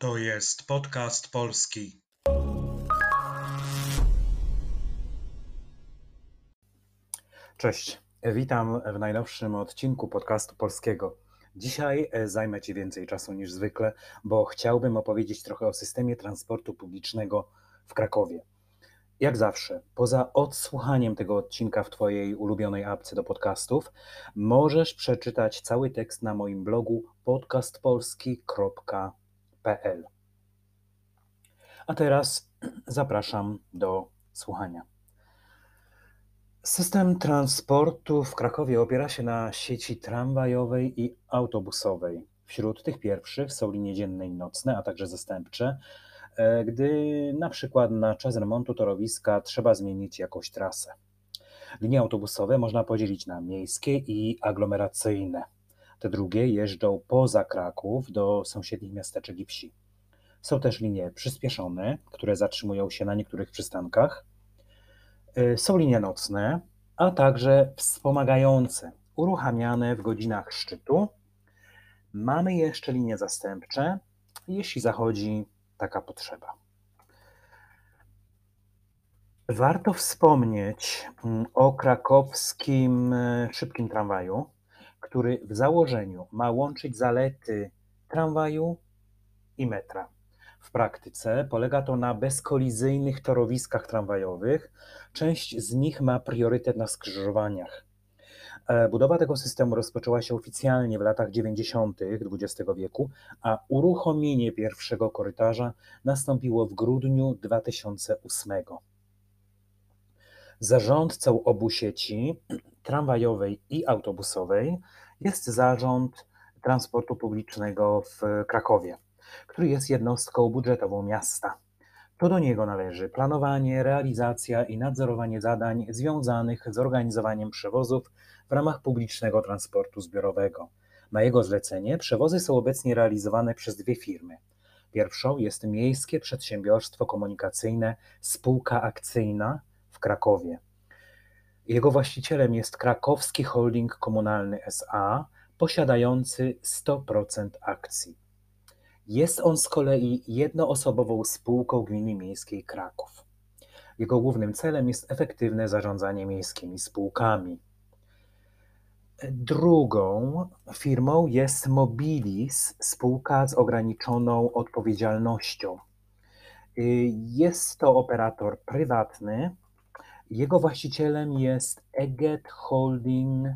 To jest podcast polski. Cześć, witam w najnowszym odcinku podcastu polskiego. Dzisiaj e, zajmę Ci więcej czasu niż zwykle, bo chciałbym opowiedzieć trochę o systemie transportu publicznego w Krakowie. Jak zawsze, poza odsłuchaniem tego odcinka w Twojej ulubionej apce do podcastów, możesz przeczytać cały tekst na moim blogu podcastpolski.pl. A teraz zapraszam do słuchania. System transportu w Krakowie opiera się na sieci tramwajowej i autobusowej. Wśród tych pierwszych są linie dzienne i nocne, a także zastępcze, e, gdy na przykład na czas remontu torowiska trzeba zmienić jakąś trasę. Linie autobusowe można podzielić na miejskie i aglomeracyjne. Te drugie jeżdżą poza Kraków do sąsiednich miasteczek i wsi. Są też linie przyspieszone, które zatrzymują się na niektórych przystankach. Y, są linie nocne, a także wspomagające, uruchamiane w godzinach szczytu. Mamy jeszcze linie zastępcze, jeśli zachodzi taka potrzeba. Warto wspomnieć mm, o krakowskim y, szybkim tramwaju, który w założeniu ma łączyć zalety tramwaju i metra. W praktyce polega to na bezkolizyjnych torowiskach tramwajowych. Część z nich ma priorytet na skrzyżowaniach. E, budowa tego systemu rozpoczęła się oficjalnie w latach 90. XX wieku, a uruchomienie pierwszego korytarza nastąpiło w grudniu 2008. Zarządcą obu sieci, tramwajowej i autobusowej, jest Zarząd Transportu Publicznego w Krakowie który jest jednostką budżetową miasta. To do niego należy planowanie, realizacja i nadzorowanie zadań związanych z organizowaniem przewozów w ramach publicznego transportu zbiorowego. Na jego zlecenie przewozy są obecnie realizowane przez dwie firmy. Pierwszą jest Miejskie Przedsiębiorstwo Komunikacyjne Spółka Akcyjna w Krakowie. Jego właścicielem jest Krakowski Holding Komunalny SA, posiadający 100% akcji. Jest on z kolei jednoosobową spółką Gminy Miejskiej Kraków. Jego głównym celem jest efektywne zarządzanie miejskimi spółkami. Drugą firmą jest Mobilis, spółka z ograniczoną odpowiedzialnością. Jest to operator prywatny. Jego właścicielem jest Eget Holding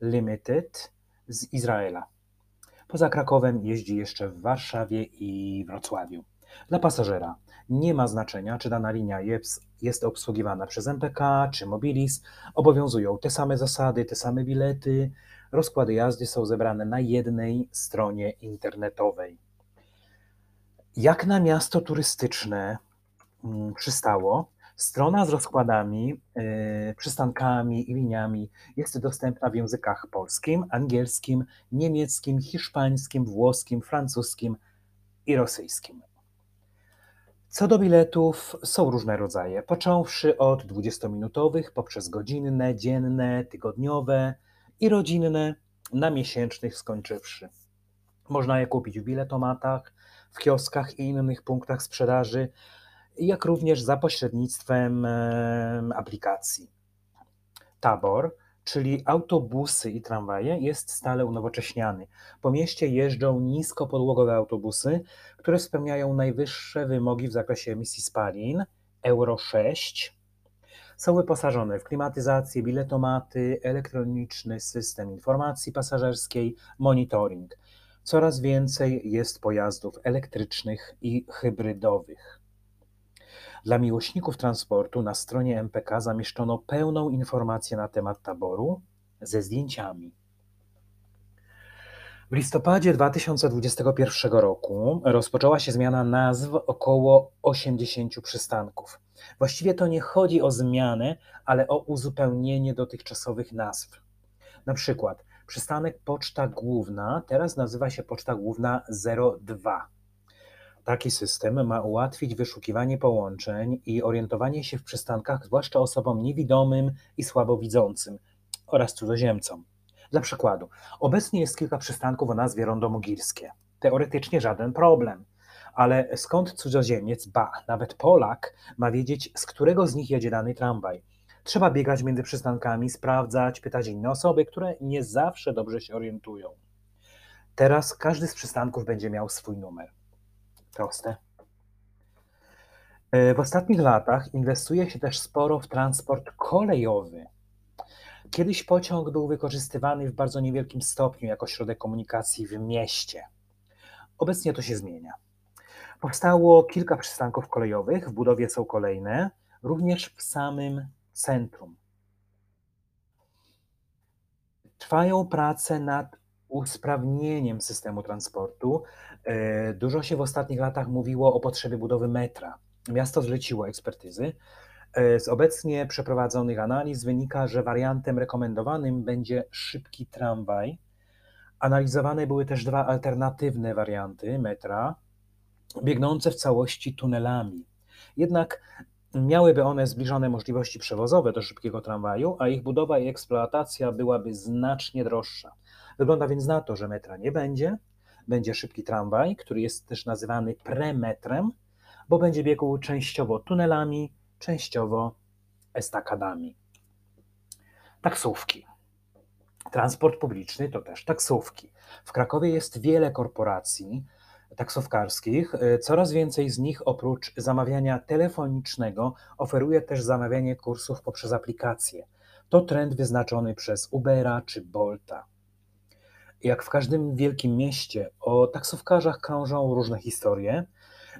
Limited z Izraela. Poza Krakowem jeździ jeszcze w Warszawie i Wrocławiu. Dla pasażera nie ma znaczenia, czy dana linia jest, obsługiwana przez MPK czy Mobilis. Obowiązują te same zasady, te same bilety. Rozkłady jazdy są zebrane na jednej stronie internetowej. Jak na miasto turystyczne mm, przystało, Strona z rozkładami, yy, przystankami i liniami jest dostępna w językach polskim, angielskim, niemieckim, hiszpańskim, włoskim, francuskim i rosyjskim. Co do biletów, są różne rodzaje, począwszy od 20-minutowych poprzez godzinne, dzienne, tygodniowe i rodzinne, na miesięcznych skończywszy. Można je kupić w biletomatach, w kioskach i innych punktach sprzedaży, jak również za pośrednictwem aplikacji. Tabor, czyli autobusy i tramwaje, jest stale unowocześniany. Po mieście jeżdżą niskopodłogowe autobusy, które spełniają najwyższe wymogi w zakresie emisji spalin Euro 6. Są wyposażone w klimatyzację, biletomaty, elektroniczny system informacji pasażerskiej, monitoring. Coraz więcej jest pojazdów elektrycznych i hybrydowych. Dla miłośników transportu na stronie MPK zamieszczono pełną informację na temat taboru ze zdjęciami. W listopadzie 2021 roku rozpoczęła się zmiana nazw około 80 przystanków. Właściwie to nie chodzi o zmianę, ale o uzupełnienie dotychczasowych nazw. Na przykład przystanek Poczta Główna teraz nazywa się Poczta Główna 02. Taki system ma ułatwić wyszukiwanie połączeń i orientowanie się w przystankach, zwłaszcza osobom niewidomym i słabowidzącym oraz cudzoziemcom. Dla przykładu, obecnie jest kilka przystanków o nazwie Rondo Mogirskie. Teoretycznie żaden problem, Ale skąd cudzoziemiec, ba, nawet Polak, ma wiedzieć, z którego z nich jedzie dany tramwaj? Trzeba biegać między przystankami, sprawdzać, pytać inne osoby, które nie zawsze dobrze się orientują. Teraz każdy z przystanków będzie miał swój numer. Proste. E, w ostatnich latach inwestuje się też sporo w transport kolejowy. Kiedyś pociąg był wykorzystywany w bardzo niewielkim stopniu jako środek komunikacji w mieście. Obecnie to się zmienia. Powstało kilka przystanków kolejowych, w budowie są kolejne, również w samym centrum. Trwają prace nad usprawnieniem systemu transportu. E, dużo się w ostatnich latach mówiło o potrzebie budowy metra. Miasto zleciło ekspertyzy. E, z obecnie przeprowadzonych analiz wynika, że wariantem rekomendowanym będzie szybki tramwaj. Analizowane były też dwa alternatywne warianty metra, biegnące w całości tunelami. Jednak miałyby one zbliżone możliwości przewozowe do szybkiego tramwaju, a ich budowa i eksploatacja byłaby znacznie droższa. Wygląda więc na to, że metra nie będzie, będzie szybki tramwaj, który jest też nazywany premetrem, bo będzie biegł częściowo tunelami, częściowo estakadami. Taksówki. Transport publiczny to też taksówki. W Krakowie jest wiele korporacji taksówkarskich. Coraz więcej z nich oprócz zamawiania telefonicznego oferuje też zamawianie kursów poprzez aplikacje. To trend wyznaczony przez Ubera czy Bolta. Jak w każdym wielkim mieście, o taksówkarzach krążą różne historie.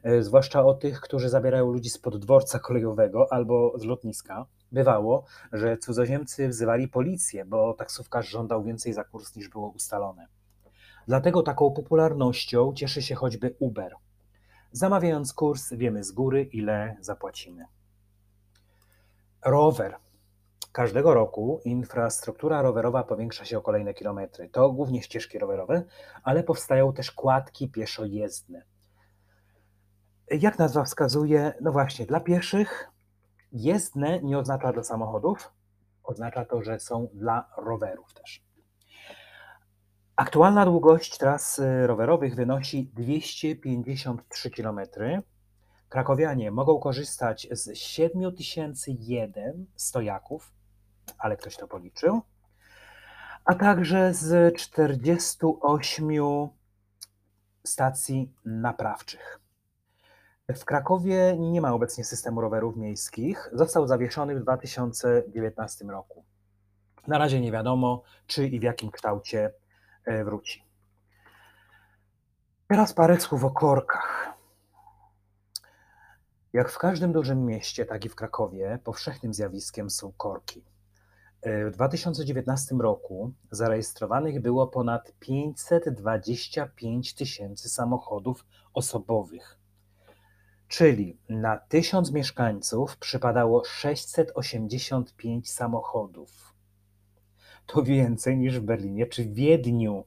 E, zwłaszcza o tych, którzy zabierają ludzi spod dworca kolejowego albo z lotniska. Bywało, że cudzoziemcy wzywali policję, bo taksówkarz żądał więcej za kurs niż było ustalone. Dlatego taką popularnością cieszy się choćby Uber. Zamawiając kurs, wiemy z góry, ile zapłacimy. Rower. Każdego roku infrastruktura rowerowa powiększa się o kolejne kilometry. To głównie ścieżki rowerowe, ale powstają też kładki pieszo-jezdne. Jak nazwa wskazuje, no właśnie, dla pieszych jezdne nie oznacza dla samochodów, oznacza to, że są dla rowerów też. Aktualna długość tras rowerowych wynosi 253 km. Krakowianie mogą korzystać z 7001 stojaków, ale ktoś to policzył, a także z 48 stacji naprawczych. W Krakowie nie ma obecnie systemu rowerów miejskich. Został zawieszony w 2019 roku. Na razie nie wiadomo, czy i w jakim kształcie e, wróci. Teraz parę słów o korkach. Jak w każdym dużym mieście, tak i w Krakowie, powszechnym zjawiskiem są korki. W 2019 roku zarejestrowanych było ponad 525 tysięcy samochodów osobowych czyli na 1000 mieszkańców przypadało 685 samochodów. To więcej niż w Berlinie czy Wiedniu.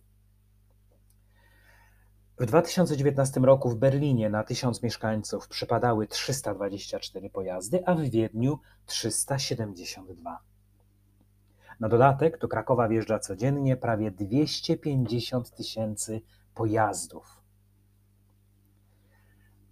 W 2019 roku w Berlinie na 1000 mieszkańców przypadały 324 pojazdy, a w Wiedniu 372. Na dodatek do Krakowa wjeżdża codziennie prawie 250 tysięcy pojazdów.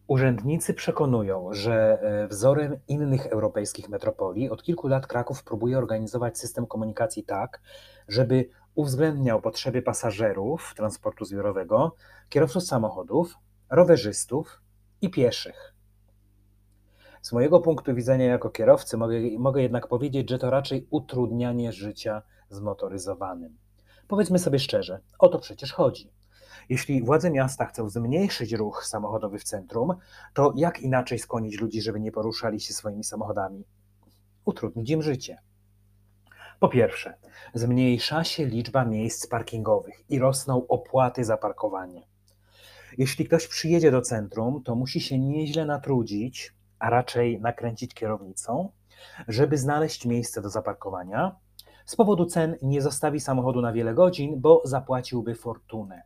Urzędnicy przekonują, że e, wzorem innych europejskich metropolii od kilku lat Kraków próbuje organizować system komunikacji tak, żeby uwzględniał potrzeby pasażerów transportu zbiorowego, kierowców samochodów, rowerzystów i pieszych. Z mojego punktu widzenia jako kierowcy mogę, mogę jednak powiedzieć, że to raczej utrudnianie życia zmotoryzowanym. Powiedzmy sobie szczerze, o to przecież chodzi. Jeśli władze miasta chcą zmniejszyć ruch samochodowy w centrum, to jak inaczej skłonić ludzi, żeby nie poruszali się swoimi samochodami? Utrudnić im życie. Po pierwsze, zmniejsza się liczba miejsc parkingowych i rosną opłaty za parkowanie. Jeśli ktoś przyjedzie do centrum, to musi się nieźle natrudzić, a raczej nakręcić kierownicą, żeby znaleźć miejsce do zaparkowania. Z powodu cen nie zostawi samochodu na wiele godzin, bo zapłaciłby fortunę.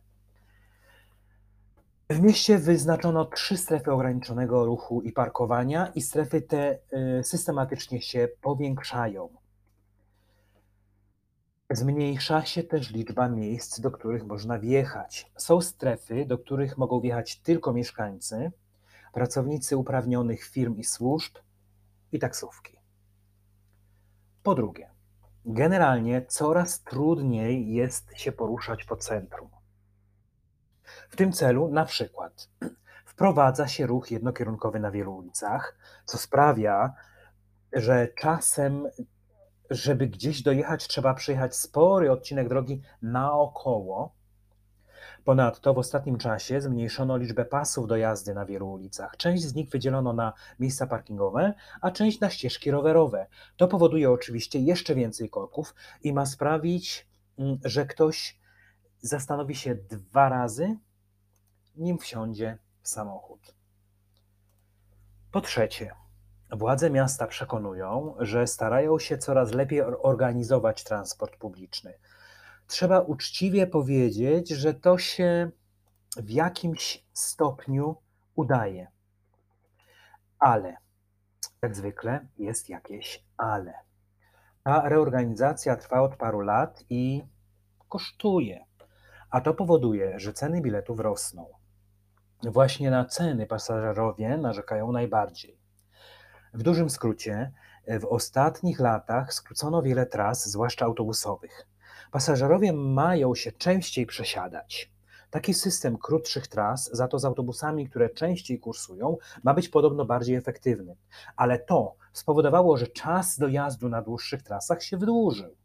W mieście wyznaczono trzy strefy ograniczonego ruchu i parkowania, i strefy te y, systematycznie się powiększają. Zmniejsza się też liczba miejsc, do których można wjechać. Są strefy, do których mogą wjechać tylko mieszkańcy, pracownicy uprawnionych firm i służb i taksówki. Po drugie, generalnie coraz trudniej jest się poruszać po centrum. W tym celu na przykład wprowadza się ruch jednokierunkowy na wielu ulicach, co sprawia, że czasem, żeby gdzieś dojechać, trzeba przejechać spory odcinek drogi naokoło. Ponadto w ostatnim czasie zmniejszono liczbę pasów do jazdy na wielu ulicach. Część z nich wydzielono na miejsca parkingowe, a część na ścieżki rowerowe. To powoduje oczywiście jeszcze więcej korków i ma sprawić, mm, że ktoś zastanowi się dwa razy, nim wsiądzie w samochód. Po trzecie, władze miasta przekonują, że starają się coraz lepiej organizować transport publiczny. Trzeba uczciwie powiedzieć, że to się w jakimś stopniu udaje. Ale, jak zwykle, jest jakieś ale. Ta reorganizacja trwa od paru lat i kosztuje, a to powoduje, że ceny biletów rosną. Właśnie na ceny pasażerowie narzekają najbardziej. W dużym skrócie, w ostatnich latach skrócono wiele tras, zwłaszcza autobusowych. Pasażerowie mają się częściej przesiadać. Taki system krótszych tras, za to z autobusami, które częściej kursują, ma być podobno bardziej efektywny. Ale to spowodowało, że czas dojazdu na dłuższych trasach się wydłużył.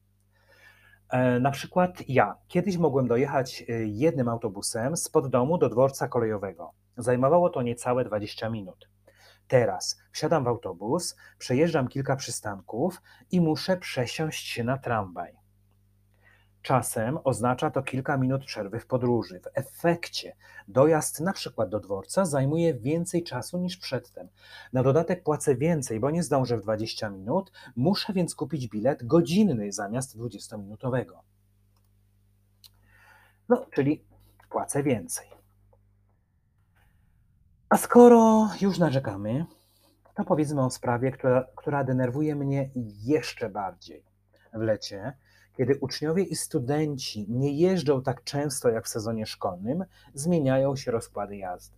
E, na przykład ja kiedyś mogłem dojechać e, jednym autobusem spod domu do dworca kolejowego. Zajmowało to niecałe 20 minut. Teraz wsiadam w autobus, przejeżdżam kilka przystanków i muszę przesiąść się na tramwaj. Czasem oznacza to kilka minut przerwy w podróży. W efekcie dojazd na przykład do dworca zajmuje więcej czasu niż przedtem. Na dodatek płacę więcej, bo nie zdążę w 20 minut, muszę więc kupić bilet godzinny zamiast 20-minutowego. No, czyli płacę więcej. A skoro już narzekamy, to powiedzmy o sprawie, która, która denerwuje mnie jeszcze bardziej w lecie, kiedy uczniowie i studenci nie jeżdżą tak często jak w sezonie szkolnym, zmieniają się rozkłady jazdy.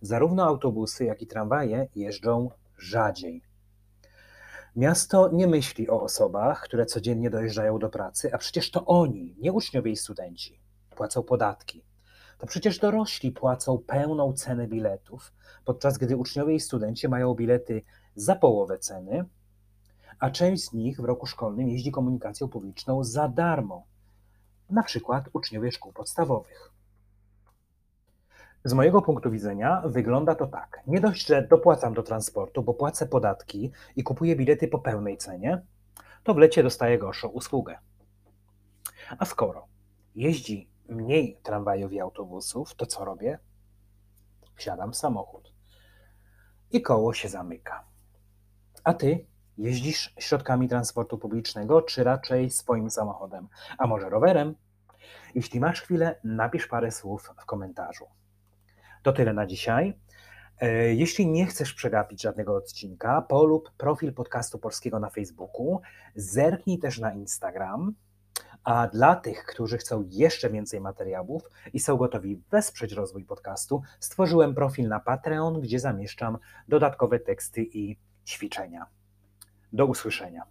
Zarówno autobusy, jak i tramwaje jeżdżą rzadziej. Miasto nie myśli o osobach, które codziennie dojeżdżają do pracy, a przecież to oni, nie uczniowie i studenci, płacą podatki. To przecież dorośli płacą pełną cenę biletów, podczas gdy uczniowie i studenci mają bilety za połowę ceny, a część z nich w roku szkolnym jeździ komunikacją publiczną za darmo, na przykład uczniowie szkół podstawowych. Z mojego punktu widzenia wygląda to tak. Nie dość, że dopłacam do transportu, bo płacę podatki i kupuję bilety po pełnej cenie, to w lecie dostaję gorszą usługę. A skoro jeździ mniej tramwajów i autobusów, to co robię? Wsiadam w samochód i koło się zamyka. A ty Jeździsz środkami transportu publicznego, czy raczej swoim samochodem, a może rowerem? Jeśli masz chwilę, napisz parę słów w komentarzu. To tyle na dzisiaj. E, jeśli nie chcesz przegapić żadnego odcinka, polub profil podcastu polskiego na Facebooku, zerknij też na Instagram. A dla tych, którzy chcą jeszcze więcej materiałów i są gotowi wesprzeć rozwój podcastu, stworzyłem profil na Patreon, gdzie zamieszczam dodatkowe teksty i ćwiczenia. Do usłyszenia.